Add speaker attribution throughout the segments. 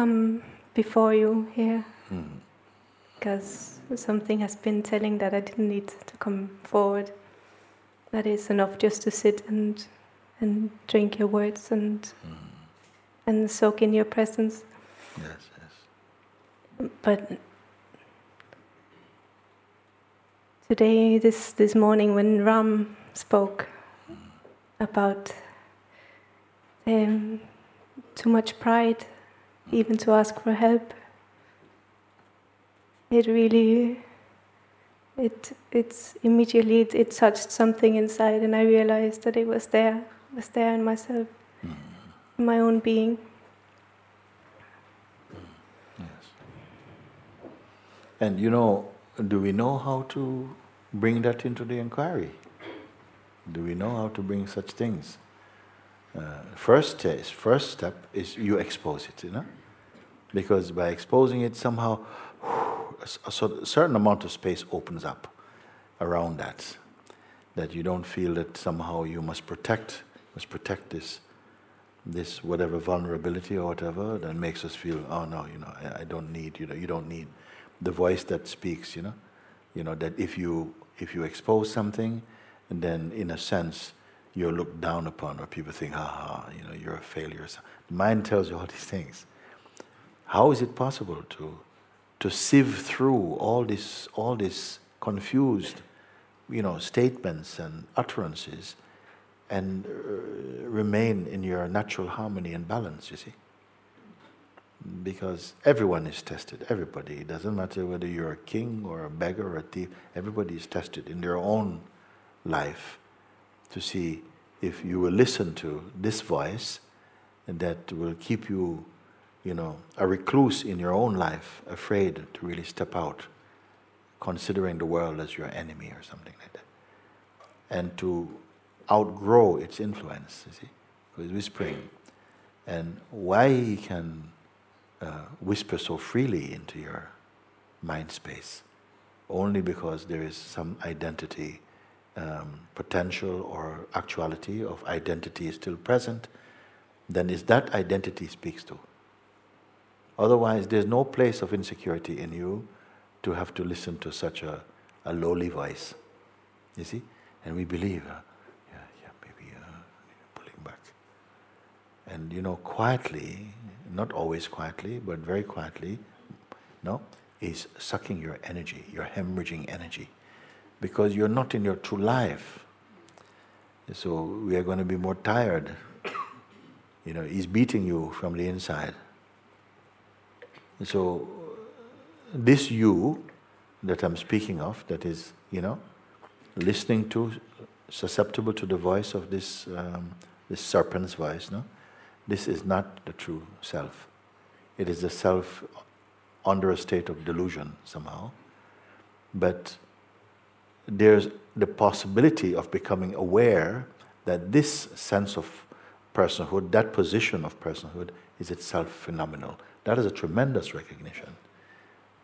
Speaker 1: come before you here hmm. because something has been telling that I didn't need to come forward. That is enough just to sit and and drink your words and hmm. and soak in your presence.
Speaker 2: Yes, yes.
Speaker 1: But today, this this morning, when Ram spoke hmm. about um, too much pride, even to ask for help, it really it it's immediately it, it touched something inside, and I realized that it was there, was there in myself, in my own being.
Speaker 2: Yes. And you know, do we know how to bring that into the inquiry? Do we know how to bring such things? Uh, first first step is you expose it, you know, because by exposing it, somehow a certain amount of space opens up around that, that you don't feel that somehow you must protect, must protect this, this whatever vulnerability or whatever that makes us feel, oh no, you know, I, don't need, you know, you don't need the voice that speaks, you know, you know that if you if you expose something, then in a sense you're looked down upon, or people think, ha ha, you know, you're a failure. The mind tells you all these things. How is it possible to to sieve through all this all this confused, you know, statements and utterances, and uh, remain in your natural harmony and balance? You see because everyone is tested. Everybody. It doesn't matter whether you're a king or a beggar or a thief. Everybody is tested in their own life to see if you will listen to this voice that will keep you, you know, a recluse in your own life, afraid to really step out, considering the world as your enemy or something like that, and to outgrow its influence. You see, because whispering, and why he can uh, whisper so freely into your mind space? Only because there is some identity um, potential or actuality of identity is still present. Then is that identity speaks to otherwise there's no place of insecurity in you to have to listen to such a, a lowly voice. You see? And we believe uh, yeah yeah maybe uh, pulling back. And you know quietly not always quietly but very quietly no is sucking your energy you're hemorrhaging energy. Because you're not in your true life. So we are going to be more tired. You know he's beating you from the inside so this you that i'm speaking of that is you know listening to susceptible to the voice of this um, this serpent's voice no this is not the true self. It is the self under a state of delusion somehow. But there's the possibility of becoming aware that this sense of personhood, that position of personhood, is itself phenomenal. That is a tremendous recognition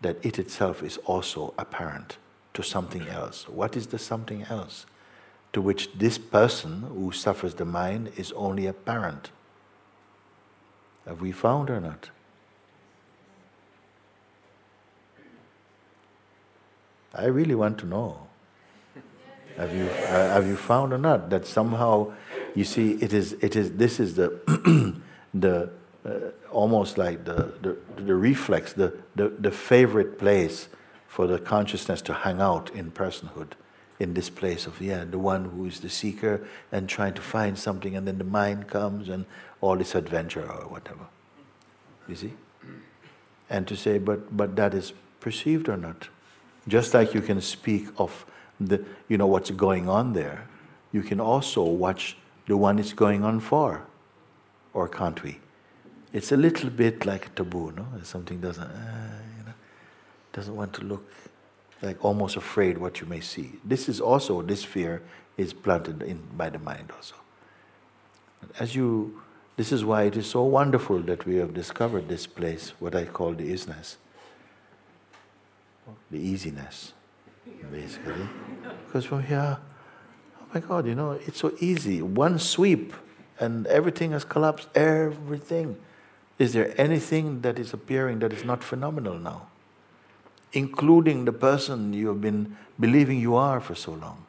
Speaker 2: that it itself is also apparent to something else. What is the something else? To which this person who suffers the mind is only apparent. Have we found or not? I really want to know. Have you, uh, have you found or not that somehow, you see, it is, it is, this is the, the uh, almost like the, the, the reflex, the, the, the favorite place for the consciousness to hang out in personhood, in this place of, yeah, the one who is the seeker and trying to find something, and then the mind comes and all this adventure or whatever. You see? And to say, but, but that is perceived or not. Just like you can speak of the, you know, what's going on there, you can also watch the one it's going on for. Or can't we? It's a little bit like a taboo, no? Something doesn't, uh, you know, doesn't want to look like almost afraid what you may see. This is also, this fear is planted in by the mind also. As you, this is why it is so wonderful that we have discovered this place, what I call the isness, the easiness, basically. Because from here, oh my God, you know, it's so easy. One sweep and everything has collapsed, everything. Is there anything that is appearing that is not phenomenal now? Including the person you have been believing you are for so long,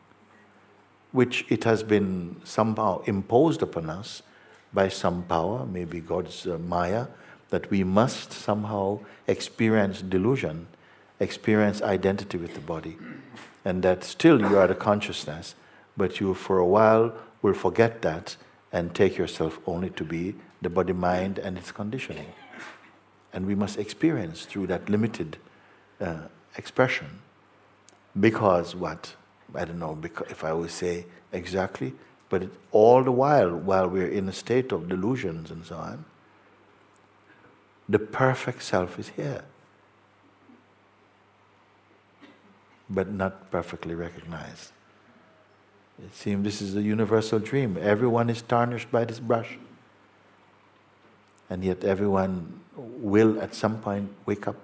Speaker 2: which it has been somehow imposed upon us by some power, maybe God's uh, Maya, that we must somehow experience delusion, experience identity with the body, and that still you are the consciousness, but you for a while will forget that and take yourself only to be the body mind and its conditioning. And we must experience through that limited uh, expression. Because what? I don't know if I would say exactly, but it, all the while, while we're in a state of delusions and so on, the perfect self is here. But not perfectly recognized. It seems this is a universal dream. Everyone is tarnished by this brush. And yet everyone will at some point wake up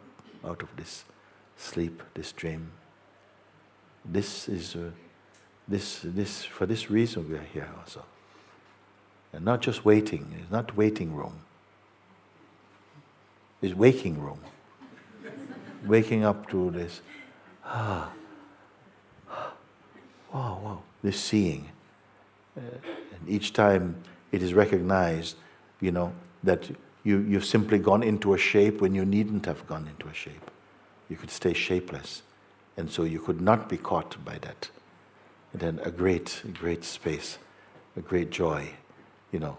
Speaker 2: out of this sleep, this dream. This is uh, this this for this reason we are here also. And not just waiting, it's not waiting room. It's waking room. Waking up to this ah wow wow this seeing. Uh, and each time it is recognized, you know, that you, you've simply gone into a shape when you needn't have gone into a shape. You could stay shapeless. And so you could not be caught by that. And then a great, great space, a great joy, you know,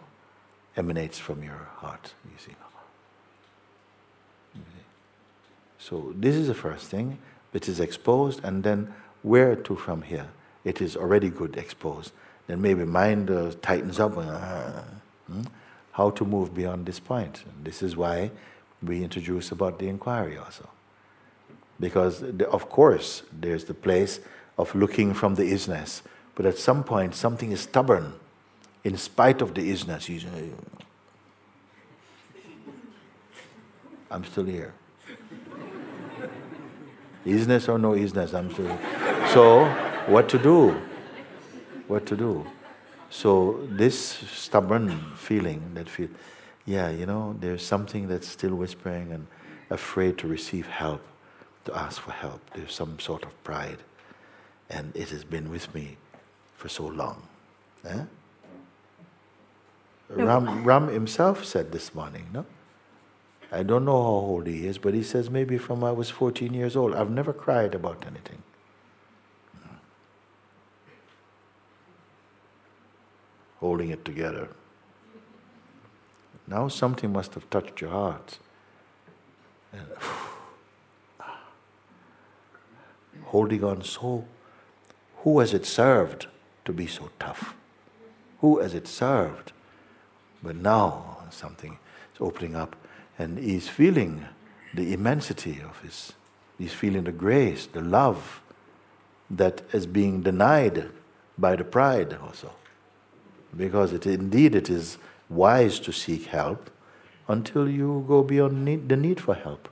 Speaker 2: emanates from your heart, you see. So this is the first thing. It is exposed, and then where to from here? It is already good exposed. Then maybe mind uh, tightens up. Uh, hmm? how to move beyond this point. And this is why we introduce about the inquiry also. Because, the, of course, there's the place of looking from the isness, but at some point, something is stubborn in spite of the isness. You say, I'm still here. isness or no isness, I'm still here. So, what to do? What to do? So this stubborn feeling, that feel, yeah, you know, there's something that's still whispering and afraid to receive help, to ask for help. There's some sort of pride, and it has been with me for so long. Eh? Ram, Ram himself said this morning, no? I don't know how old he is, but he says maybe from I was 14 years old. I've never cried about anything. Holding it together. Now something must have touched your heart. And, holding on so, who has it served to be so tough? Who has it served? But now something is opening up, and he's feeling the immensity of his, he's feeling the grace, the love that is being denied by the pride also because it, indeed it is wise to seek help until you go beyond need, the need for help.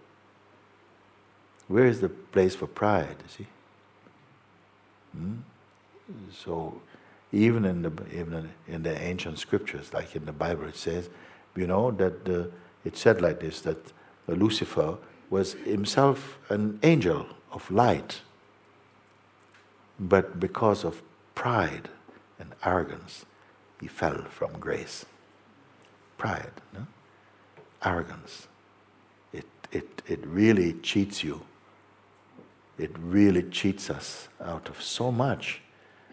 Speaker 2: Where is the place for pride, see? Hmm? So, even in the even in the ancient scriptures, like in the Bible, it says, you know, that the, it said like this that Lucifer was himself an angel of light, but because of pride and arrogance, he fell from grace. Pride, no? arrogance. It, it, it really cheats you. It really cheats us out of so much.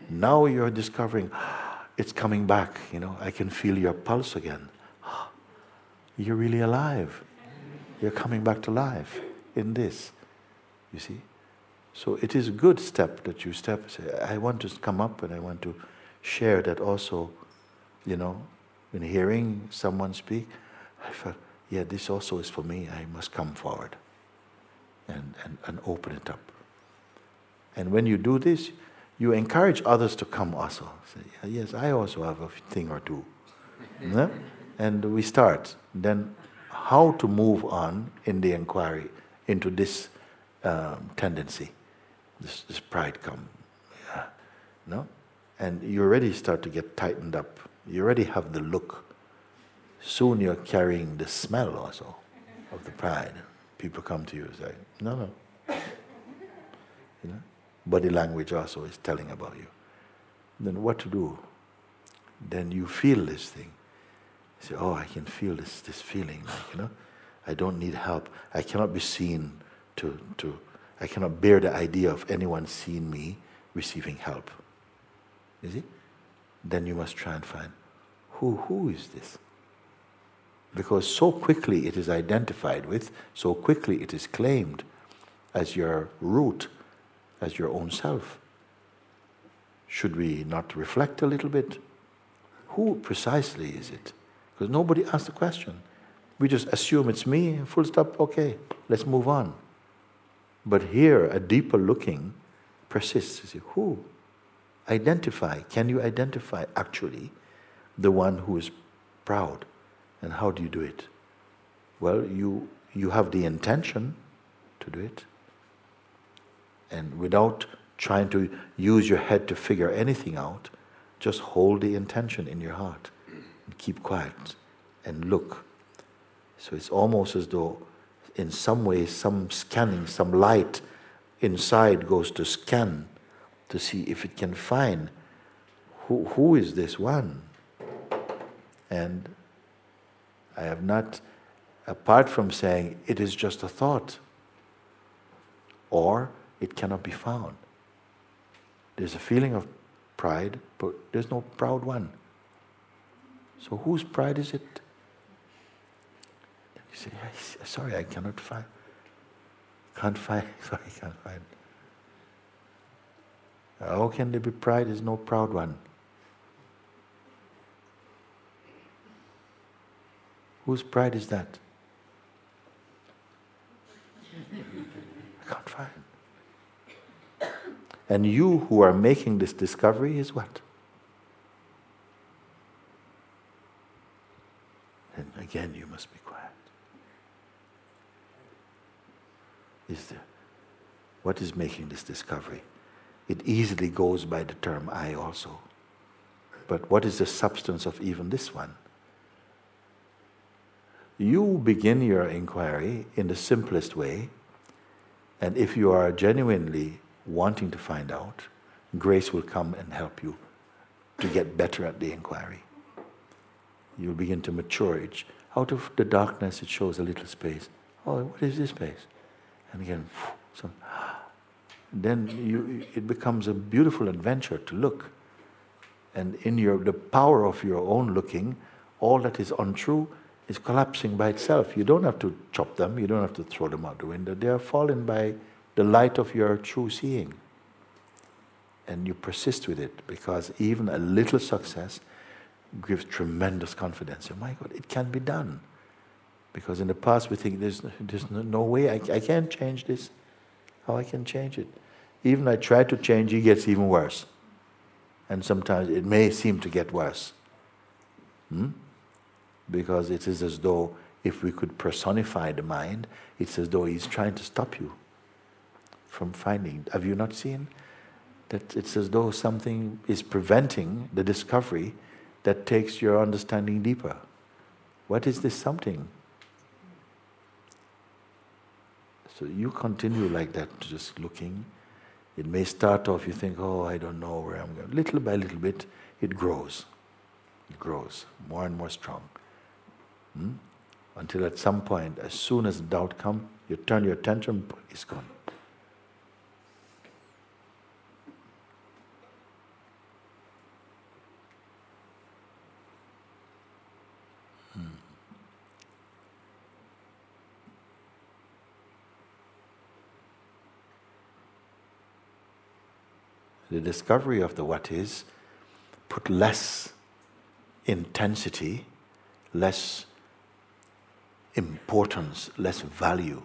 Speaker 2: Now you're discovering ah, it's coming back. You know, I can feel your pulse again. You're really alive. You're coming back to life in this. You see? So it is a good step that you step. Say, I want to come up and I want to share that also you know, in hearing someone speak, I felt, yeah, this also is for me. I must come forward and, and, and open it up. And when you do this, you encourage others to come also. Say, yes, I also have a thing or two. yeah? And we start. Then, how to move on in the inquiry into this um, tendency, this, this pride come. Yeah. No? And you already start to get tightened up you already have the look. soon you're carrying the smell also of the pride. People come to you and say, no, no. You know? Body language also is telling about you. Then what to do? Then you feel this thing. You say, oh, I can feel this, this feeling, like, you know. I don't need help. I cannot be seen to, to, I cannot bear the idea of anyone seeing me receiving help. You see? Then you must try and find who, who is this? Because so quickly it is identified with, so quickly it is claimed as your root, as your own self. Should we not reflect a little bit? Who precisely is it? Because nobody asked the question. We just assume it's me, full stop, okay, let's move on. But here, a deeper looking persists. You see, who? Identify. Can you identify actually the one who is proud? And how do you do it? Well, you, you have the intention to do it. And without trying to use your head to figure anything out, just hold the intention in your heart and keep quiet and look. So it's almost as though, in some way, some scanning, some light inside goes to scan to see if it can find who, who is this one. And I have not, apart from saying it is just a thought, or it cannot be found. There's a feeling of pride, but there's no proud one. So whose pride is it? You say, sorry, I cannot find. Can't find. Sorry, I can't find. How can there be pride? There's no proud one. Whose pride is that? I can't find. And you who are making this discovery is what? And again, you must be quiet. Is there? What is making this discovery? It easily goes by the term I also. But what is the substance of even this one? You begin your inquiry in the simplest way, and if you are genuinely wanting to find out, grace will come and help you to get better at the inquiry. You'll begin to mature. It, out of the darkness, it shows a little space. Oh, what is this space? And again, so, then you, it becomes a beautiful adventure to look. And in your, the power of your own looking, all that is untrue is collapsing by itself. You don't have to chop them, you don't have to throw them out the window. They are fallen by the light of your true seeing. And you persist with it because even a little success gives tremendous confidence. Oh my God, it can be done. Because in the past we think there's, there's no way, I, I can't change this. How I can change it? Even I try to change, it gets even worse. And sometimes it may seem to get worse. Hmm? Because it is as though if we could personify the mind, it's as though he's trying to stop you from finding. Have you not seen that it's as though something is preventing the discovery that takes your understanding deeper? What is this something? So you continue like that, just looking. It may start off, you think, oh, I don't know where I'm going. Little by little bit, it grows. It grows more and more strong. Hmm? Until at some point, as soon as doubt comes, you turn your attention, it's gone. Hmm. The discovery of the what is put less intensity, less importance, less value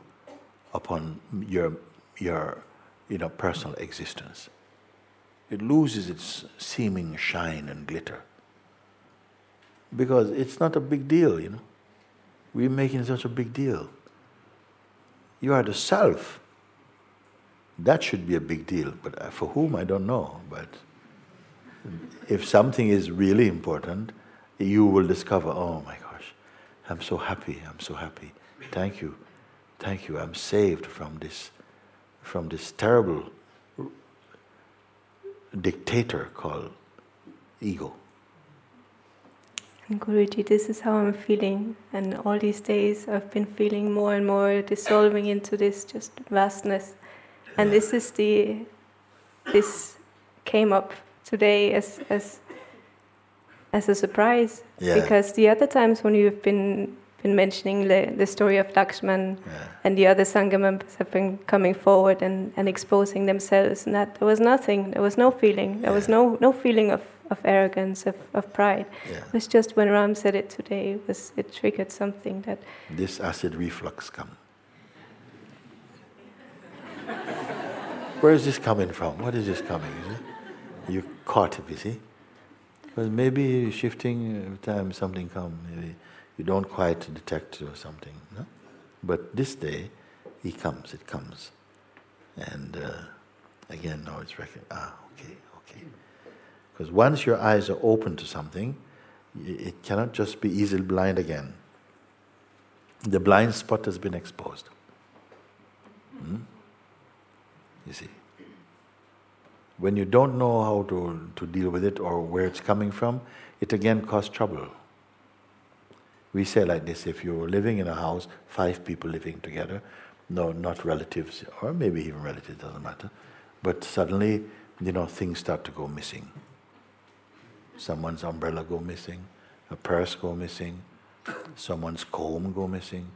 Speaker 2: upon your, your you know, personal existence. It loses its seeming shine and glitter. Because it's not a big deal, you know. We're making such a big deal. You are the self. That should be a big deal, but uh, for whom I don't know. But if something is really important, you will discover, oh my gosh, I'm so happy, I'm so happy. Thank you, thank you. I'm saved from this, from this terrible dictator called ego.
Speaker 1: And Guruji, this is how I'm feeling. And all these days I've been feeling more and more dissolving into this just vastness. And this is the, this came up today as, as, as a surprise.
Speaker 2: Yeah.
Speaker 1: Because the other times when you've been, been mentioning the, the story of Lakshman
Speaker 2: Yeah.
Speaker 1: and the other Sangha members have been coming forward and, and exposing themselves, and that there was nothing, there was no feeling, there was no, no feeling of, of arrogance, of, of pride.
Speaker 2: Yeah.
Speaker 1: It was just when Ram said it today, it, was, it triggered something that
Speaker 2: This acid reflux come. Where is this coming from? What is this coming? You caught it, you see? Because maybe shifting time something comes, maybe you don't quite detect or something. No? But this day, he comes, it comes. And uh, again, now it's reckoned, ah, okay, okay. Because once your eyes are open to something, it cannot just be easily blind again. The blind spot has been exposed. Hmm? You see. When you don't know how to, to deal with it or where it's coming from, it again causes trouble. We say like this if you're living in a house, five people living together, no, not relatives, or maybe even relatives, doesn't matter, but suddenly, you know, things start to go missing. Someone's umbrella go missing, a purse go missing, someone's comb go missing.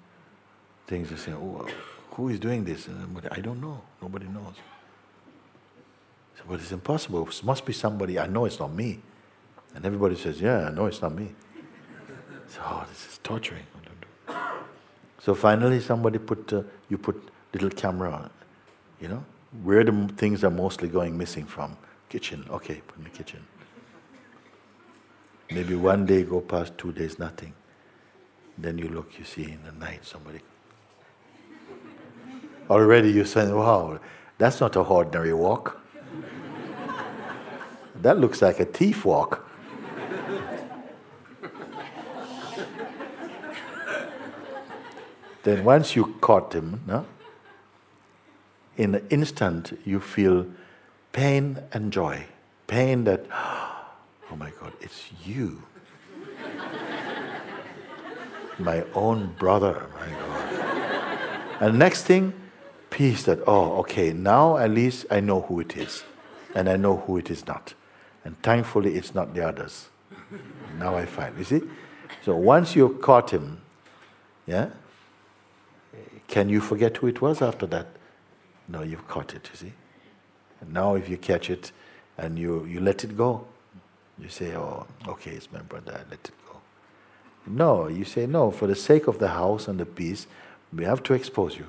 Speaker 2: Things are saying, oh, who is doing this? I don't know. Nobody knows. So, but it's impossible. It must be somebody. I know it's not me. And everybody says, yeah, I know it's not me. So, oh, this is torturing. So finally, somebody put, uh, you put little camera on, it, you know, where the things are mostly going missing from. Kitchen, okay, put in the kitchen. Maybe one day go past, two days, nothing. Then you look, you see in the night somebody. Already you're saying, wow, that's not a ordinary walk. That looks like a thief walk. then once you caught him, no? in an instant you feel pain and joy. Pain that, oh my God, it's you. my own brother, my God. and next thing, peace that, oh, okay, now at least I know who it is. And I know who it is not. And thankfully, it's not the others. now I find, you see? So once you've caught him, yeah, can you forget who it was after that? No, you've caught it, you see. And now if you catch it and you, you let it go, you say, oh, okay, it's my brother, I let it go. No, you say, no, for the sake of the house and the peace, we have to expose you.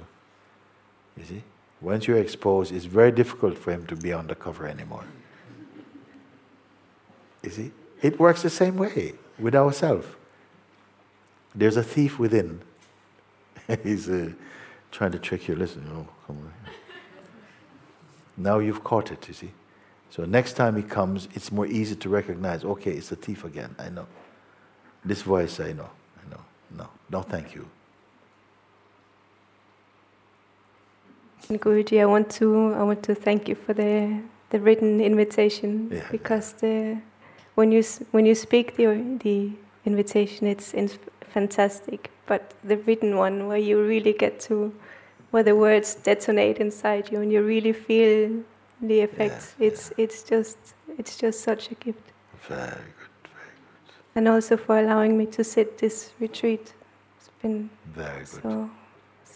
Speaker 2: You see? Once you're exposed, it's very difficult for him to be undercover anymore. You see? It works the same way with ourselves. There's a thief within. He's uh, trying to trick you. Listen, oh, come on. Now you've caught it, you see. So next time he comes, it's more easy to recognize, okay, it's a thief again. I know. This voice, I know. I know. No, no, thank you.
Speaker 1: Guruji, I want to I want to thank you for the the written invitation
Speaker 2: Yeah.
Speaker 1: because the when you when you speak the the invitation, it's, fantastic. But the written one, where you really get to where the words detonate inside you and you really feel the effects,
Speaker 2: Yeah,
Speaker 1: it's it's just it's just such a gift.
Speaker 2: Very good, very good.
Speaker 1: And also for allowing me to sit this retreat, it's been
Speaker 2: Very good.
Speaker 1: so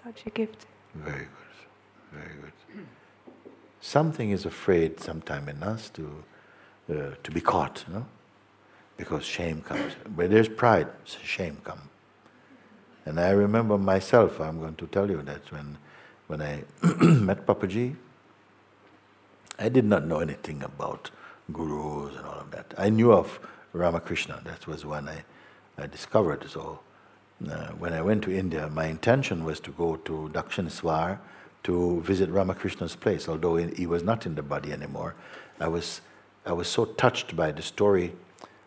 Speaker 1: such a gift.
Speaker 2: Very good. Very good. Something is afraid sometime in us to, uh, to be caught, you know? Because shame comes. Where there's pride, shame comes. And I remember myself, I'm going to tell you that when, when I met Papaji, I did not know anything about gurus and all of that. I knew of Ramakrishna, that was when I, I discovered. So uh, when I went to India, my intention was to go to Dakshineswar to visit Ramakrishna's place, although he he was not in the body anymore. I was, I was so touched by the story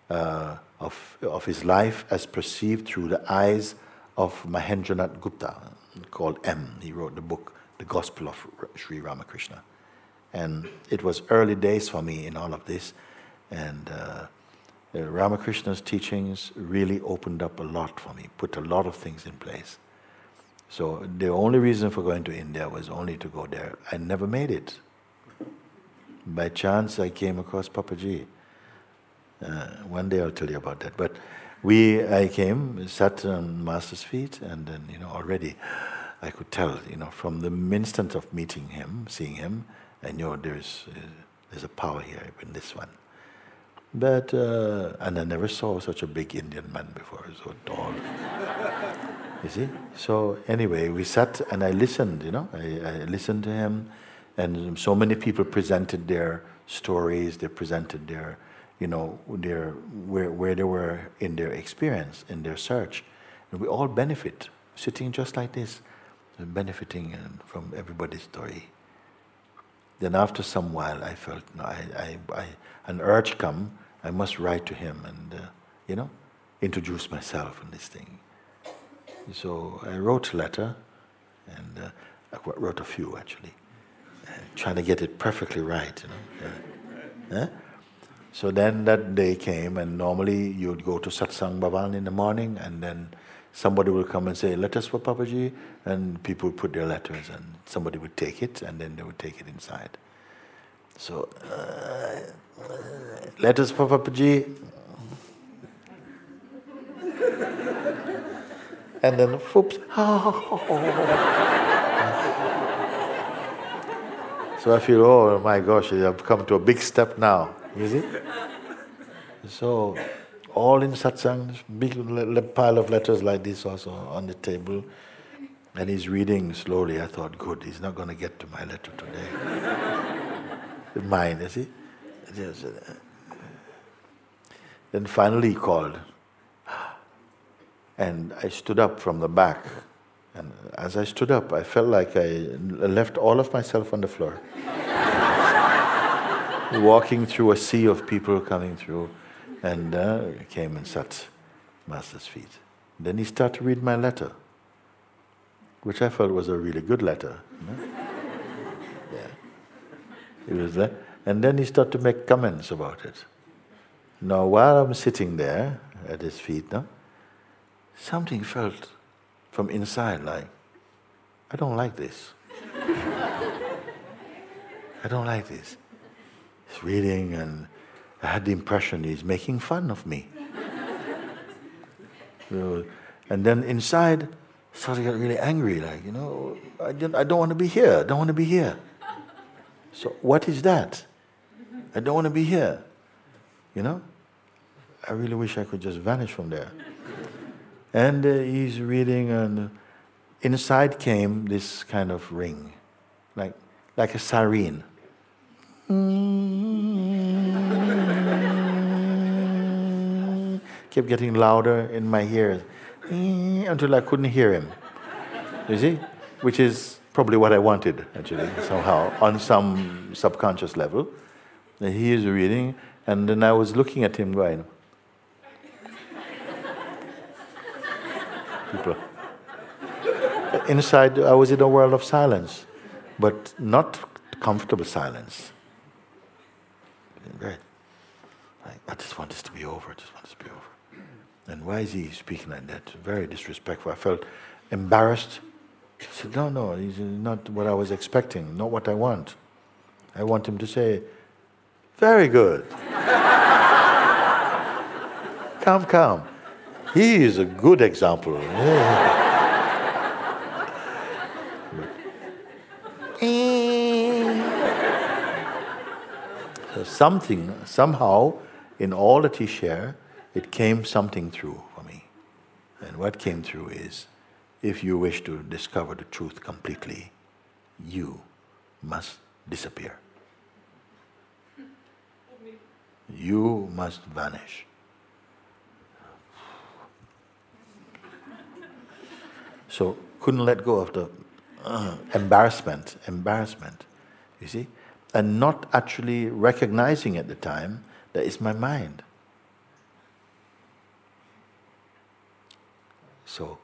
Speaker 2: uh, of, of his life as perceived through the eyes of Mahendranath Gupta called M. He wrote the book, The Gospel of Sri Ramakrishna. And it was early days for me in all of this. And uh, Ramakrishna's teachings really opened up a lot for me, put a lot of things in place. So the only reason for going to India was only to go there. I never made it. By chance, I came across Papaji. Uh, one day I'll tell you about that. But we, I came, sat on Master's feet, and then, you know, already I could tell, you know, from the instant of meeting him, seeing him, I knew there's, uh, there's a power here in this one. But, uh, and I never saw such a big Indian man before, so tall. you see? So, anyway, we sat and I listened, you know, I, I listened to him, and so many people presented their stories, they presented their, you know, their, where, where they were in their experience, in their search. And we all benefit, sitting just like this, benefiting uh, from everybody's story. Then after some while, I felt, no, I, I, I, an urge come, I must write to him and, uh, you know, introduce myself and this thing. So I wrote a letter, and uh, I wrote a few actually, trying to get it perfectly right, you know. Yeah. So then that day came, and normally you would go to Satsang Bhavan in the morning, and then somebody would come and say, Letters for Papaji, and people would put their letters, and somebody would take it, and then they would take it inside. So, uh, letters for Papaji. and then, whoops. so I feel, oh my gosh, I've come to a big step now. You see? So, all in satsang, big pile of letters like this also on the table. And he's reading slowly. I thought, good, he's not going to get to my letter today. Mine, you see? Uh, then finally he called. And I stood up from the back. And as I stood up, I felt like I left all of myself on the floor walking through a sea of people coming through, and uh, came and sat Master's feet. Then he started to read my letter, which I felt was a really good letter. Yeah. It was there. And then he started to make comments about it. Now, while I'm sitting there at his feet, no, something felt from inside like, I don't like this. I don't like this. He's reading, and I had the impression he's making fun of me. and then inside, started to get really angry, like, you know, I don't, I don't want to be here, I don't want to be here. So, what is that? I don't want to be here. You know? I really wish I could just vanish from there. And uh, he's reading, and inside came this kind of ring, like, like a siren. Kept getting louder in my ears until I couldn't hear him. You see? Which is probably what I wanted, actually, somehow, on some subconscious level. He is reading, and then I was looking at him going, People. Inside, I was in a world of silence, but not comfortable silence Right. Like, I just want this to be over. I just want this to be over. And why is he speaking like that? Very disrespectful. I felt embarrassed. I said, no, no, he's not what I was expecting, not what I want. I want him to say, very good. come, come. He is a good example. Something, somehow, in all that he shared, it came something through for me. And what came through is if you wish to discover the truth completely, you must disappear. You must vanish. So couldn't let go of the uh, embarrassment, embarrassment. You see? and not actually recognizing at the time that it's my mind. So,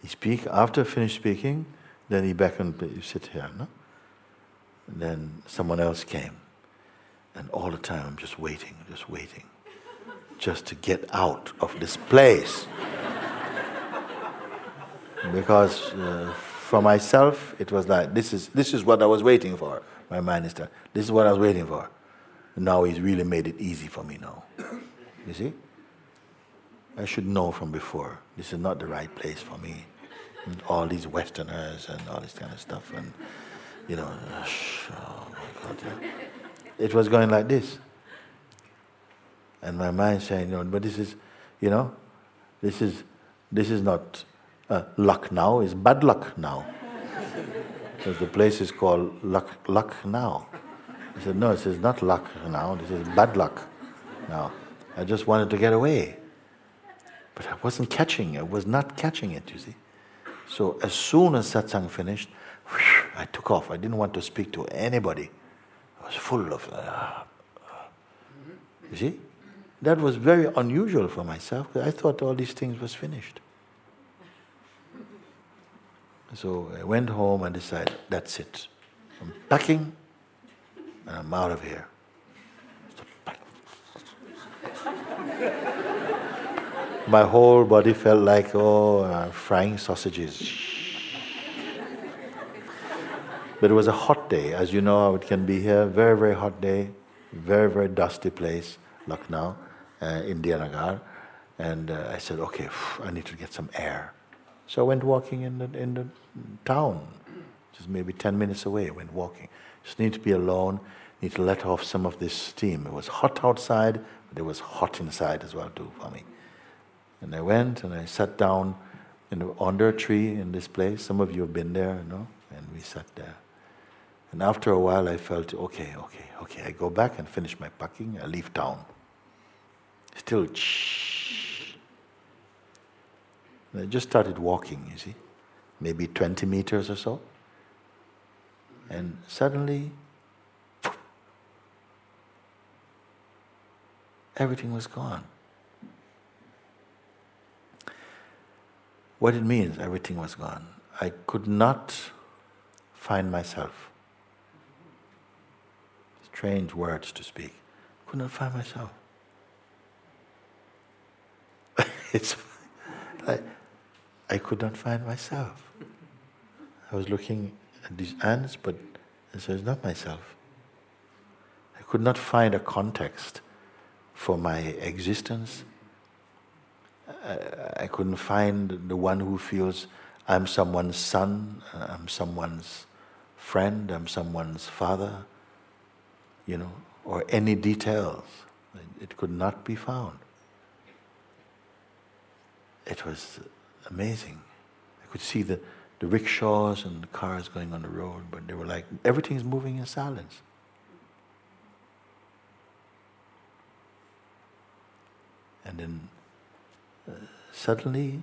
Speaker 2: He speak after finished speaking, then he beckoned, you sit here, no? And then someone else came. And all the time I'm just waiting, just waiting, just to get out of this place. Because uh, for myself, it was like, this is, this is what I was waiting for. My mind is telling, this is what I was waiting for. Now he's really made it easy for me now. You see? I should know from before, this is not the right place for me. And all these Westerners and all this kind of stuff. And, you know, oh my God. It was going like this. And my mind saying, you know, but this is, you know, this is, this is not uh, luck now, it's bad luck now. because the place is called luck, luck now. I said, no, this is not luck now, this is bad luck now. I just wanted to get away. But I wasn't catching, I was not catching it, you see. So as soon as satsang finished, I took off. I didn't want to speak to anybody. I was full of. Uh, you see? That was very unusual for myself because I thought all these things was finished. So I went home and decided, that's it. I'm packing and I'm out of here. My whole body felt like, oh, frying sausages. but it was a hot day. As you know, it can be here. Very, very hot day. Very, very dusty place, Lucknow, uh, Indira Nagar. And uh, I said, okay, I need to get some air. So I went walking in the, in the town, just maybe 10 minutes away. I went walking. Just need to be alone, need to let off some of this steam. It was hot outside, but it was hot inside as well, too, for me. And I went and I sat down the, under a tree in this place. Some of you have been there, you know, and we sat there. And after a while, I felt, okay, okay, okay. I go back and finish my packing. I leave town. Still, shh. I just started walking, you see, maybe 20 meters or so. And suddenly, everything was gone. What it means, everything was gone. I could not find myself. Strange words to speak. Could not find myself. it's like I could not find myself. I was looking at these ants, but it it's not myself. I could not find a context for my existence I couldn't find the one who feels I'm someone's son, I'm someone's friend, I'm someone's father, you know, or any details. It could not be found. It was amazing. I could see the, the rickshaws and the cars going on the road, but they were like, everything's moving in silence. And then uh, suddenly,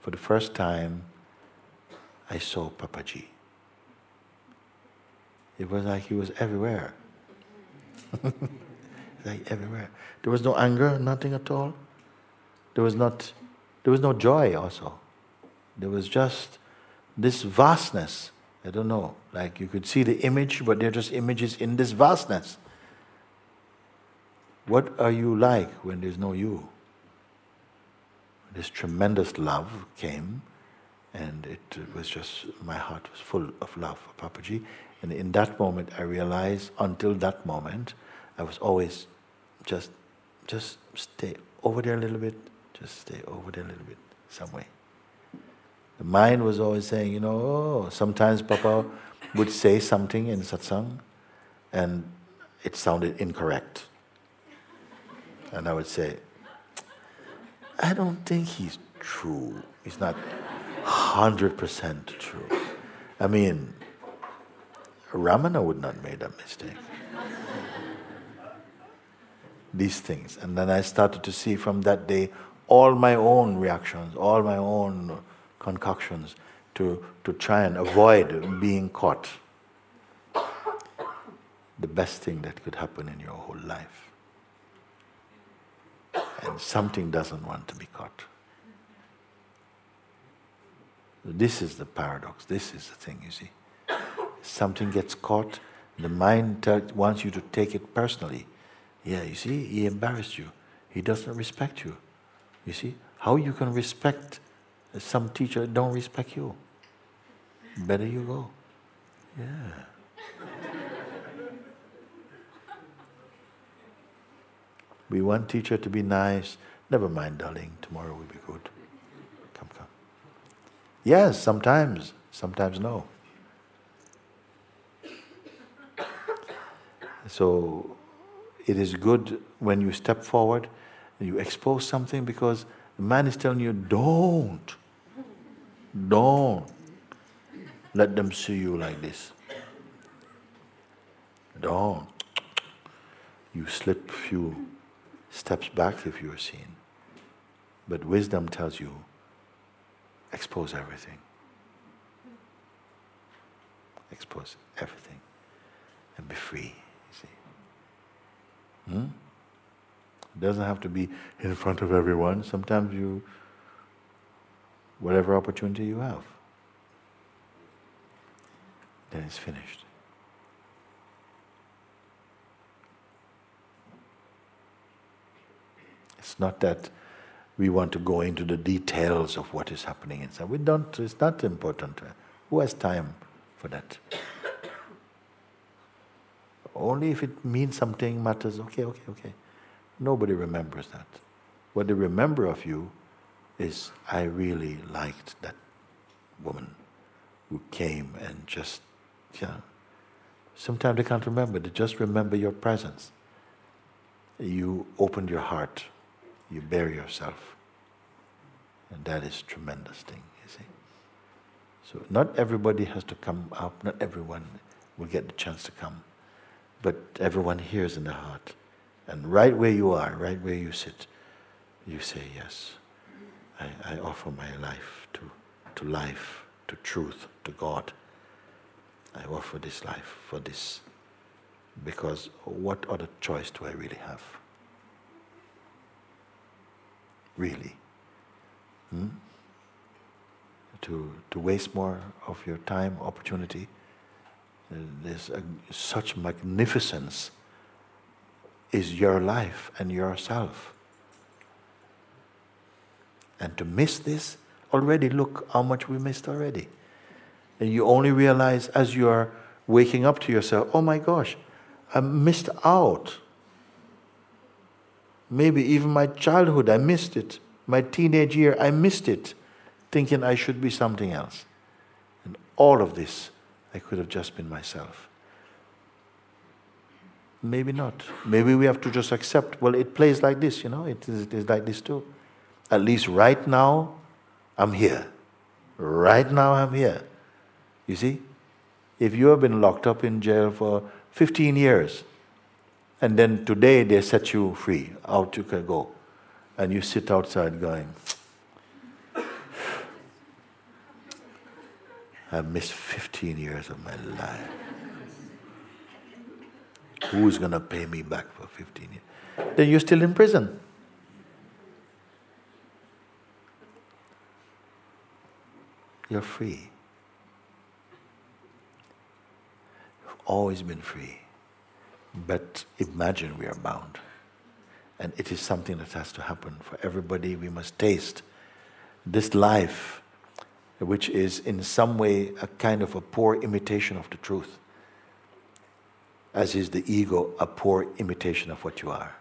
Speaker 2: for the first time, I saw Papaji. It was like he was everywhere. like everywhere. There was no anger, nothing at all. There was not there was no joy also. There was just this vastness. I don't know. Like you could see the image, but they're just images in this vastness. What are you like when there's no you? this tremendous love came, and it was just, my heart was full of love for Papaji. And in that moment, I realized, until that moment, I was always just, just stay over there a little bit, just stay over there a little bit, some way. The mind was always saying, you know, oh, sometimes Papa would say something in satsang, and it sounded incorrect. And I would say, I don't think he's true. He's not 100% true. I mean, Ramana would not make that mistake. These things. And then I started to see from that day all my own reactions, all my own concoctions to, to try and avoid being caught. The best thing that could happen in your whole life and something doesn't want to be caught. This is the paradox. This is the thing, you see. Something gets caught, the mind wants you to take it personally. Yeah, you see, he embarrassed you. He doesn't respect you. You see, how you can respect some teacher don't respect you. Better you go. Yeah. we want teacher to be nice. Never mind, darling. Tomorrow will be good. Come, come. Yes, sometimes. Sometimes no. So it is good when you step forward you expose something because the man is telling you, don't. Don't. Let them see you like this. Don't. You slip few steps back if you are seen. But wisdom tells you, expose everything. Expose everything. And be free, you see. Hmm? It doesn't have to be in front of everyone. Sometimes you, whatever opportunity you have, then it's finished. It's not that we want to go into the details of what is happening inside. We don't, it's not important. Who has time for that? Only if it means something matters, okay, okay, okay. Nobody remembers that. What they remember of you is, I really liked that woman who came and just, yeah. Sometimes they can't remember, they just remember your presence. You opened your heart, you bare yourself. And that is tremendous thing, you see. So not everybody has to come up, not everyone will get the chance to come. But everyone hears in the heart. And right where you are, right where you sit, you say, Yes, I, I offer my life to, to life, to truth, to God. I offer this life for this. Because what other choice do I really have? Really? Hmm? To, to waste more of your time, opportunity. Uh, there's a, such magnificence is your life and yourself. And to miss this, already look how much we missed already. And you only realize as you are waking up to yourself, oh my gosh, I missed out. Maybe even my childhood, I missed it. My teenage year, I missed it, thinking I should be something else. And all of this, I could have just been myself. Maybe not. Maybe we have to just accept, well, it plays like this, you know, it is, it is like this too. At least right now, I'm here. Right now, I'm here. You see? If you have been locked up in jail for 15 years, and then today they set you free, out you can go, and you sit outside going, I missed 15 years of my life. Who's going to pay me back for 15 years? Then you're still in prison. You're free. You've always been free. But imagine we are bound. And it is something that has to happen for everybody. We must taste this life, which is in some way a kind of a poor imitation of the truth as is the ego, a poor imitation of what you are.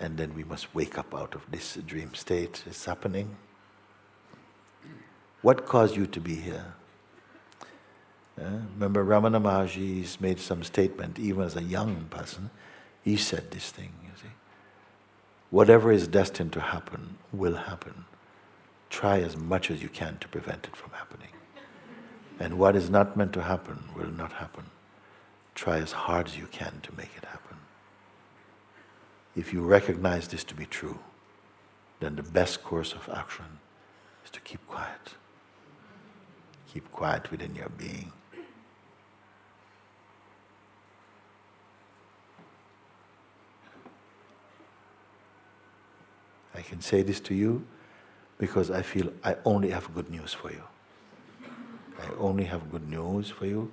Speaker 2: And then we must wake up out of this dream state. It's happening. What caused you to be here? Uh, remember, Ramana Maharshi made some statement, even as a young person. He said this thing, you see. Whatever is destined to happen will happen. Try as much as you can to prevent it from happening. And what is not meant to happen will not happen try as hard as you can to make it happen. If you recognize this to be true, then the best course of action is to keep quiet. Keep quiet within your being. I can say this to you because I feel I only have good news for you. I only have good news for you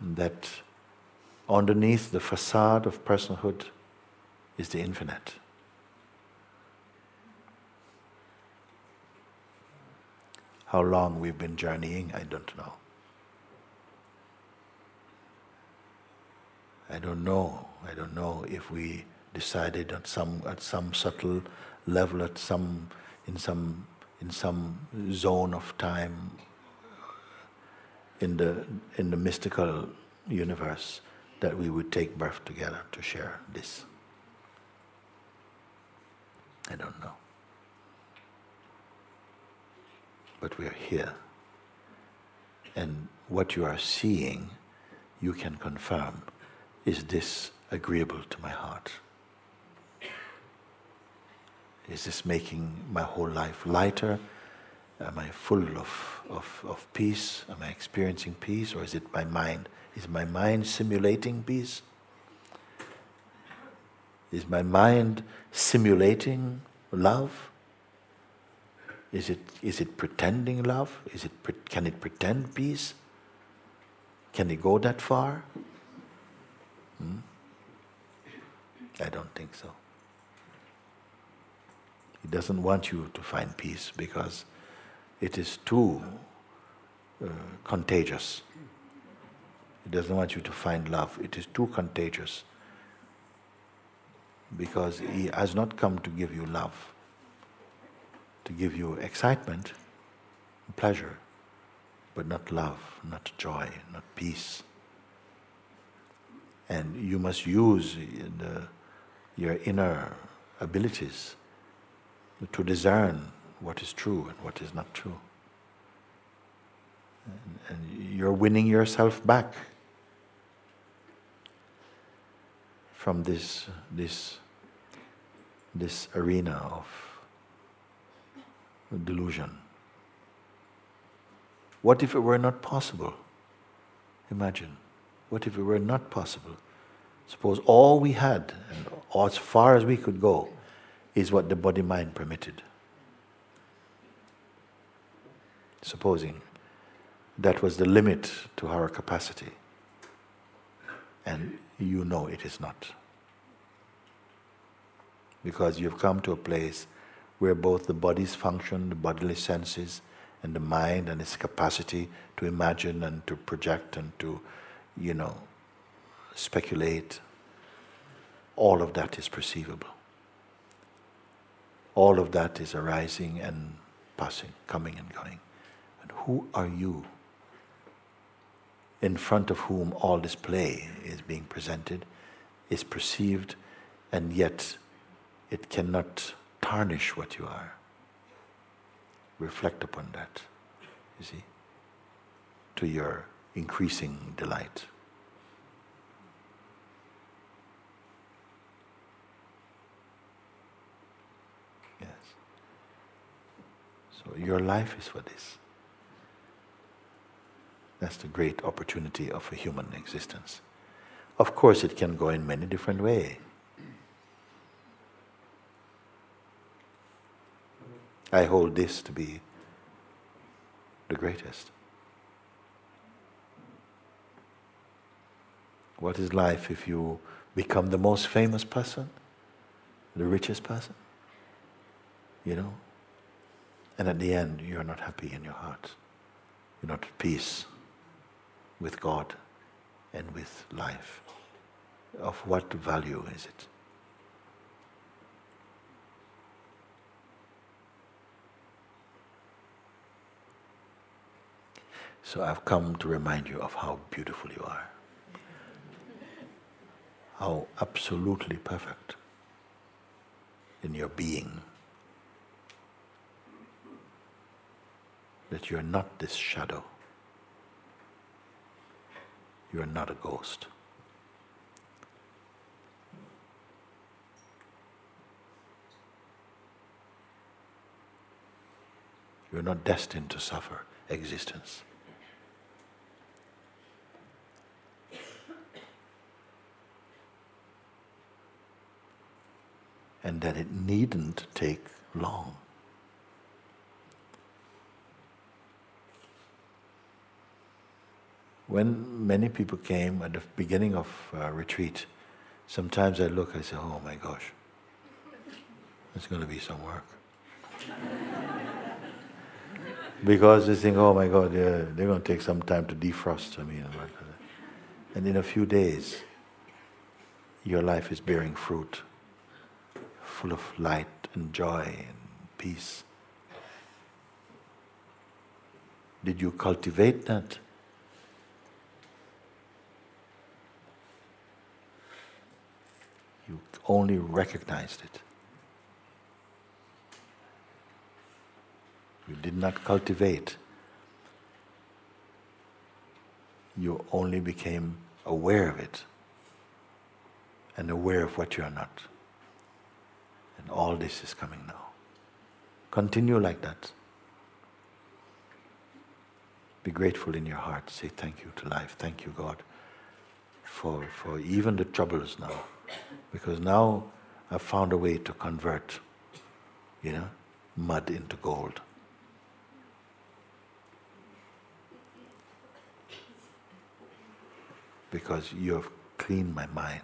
Speaker 2: that underneath the facade of personhood is the infinite. How long we've been journeying, I don't know. I don't know. I don't know if we decided at some at some subtle level, at some in some in some zone of time in the in the mystical universe that we would take birth together to share this. I don't know. But we are here. And what you are seeing, you can confirm is this agreeable to my heart? Is this making my whole life lighter? Am I full of, of, of peace? Am I experiencing peace? Or is it my mind? Is my mind simulating peace? Is my mind simulating love? Is it, is it pretending love? Is it, can it pretend peace? Can it go that far? Hmm? I don't think so. It doesn't want you to find peace because it is too uh, contagious. He doesn't want you to find love. It is too contagious because he has not come to give you love, to give you excitement, pleasure, but not love, not joy, not peace. And you must use the, your inner abilities to discern what is true and what is not true. And, and you're winning yourself back from this, this, this arena of delusion. What if it were not possible? Imagine. What if it were not possible? Suppose all we had, and as far as we could go, is what the body mind permitted. Supposing that was the limit to our capacity, and you know it is not. Because you've come to a place where both the body's function, the bodily senses, and the mind and its capacity to imagine and to project and to, you know, speculate, all of that is perceivable. All of that is arising and passing, coming and going. Who are you in front of whom all this play is being presented, is perceived, and yet it cannot tarnish what you are? Reflect upon that, you see, to your increasing delight. Yes. So your life is for this. That's the great opportunity of a human existence. Of course, it can go in many different ways. I hold this to be the greatest. What is life if you become the most famous person, the richest person? You know? And at the end, you're not happy in your heart. You're not at peace with God and with life. Of what value is it? So I've come to remind you of how beautiful you are. How absolutely perfect in your being. that you're not this shadow. You are not a ghost. You're not destined to suffer existence. And that it needn't take long. When many people came at the beginning of uh, retreat, sometimes I look, I say, oh my gosh, it's going to be some work. because they think, oh my God, they're, they're going to take some time to defrost. I mean, and in a few days, your life is bearing fruit, full of light and joy and peace. Did you cultivate that? You only recognized it. You did not cultivate. You only became aware of it and aware of what you are not. And all this is coming now. Continue like that. Be grateful in your heart. Say thank you to life. Thank you, God, for, for even the troubles now. Because now I've found a way to convert, you know, mud into gold. Because you have cleaned my mind.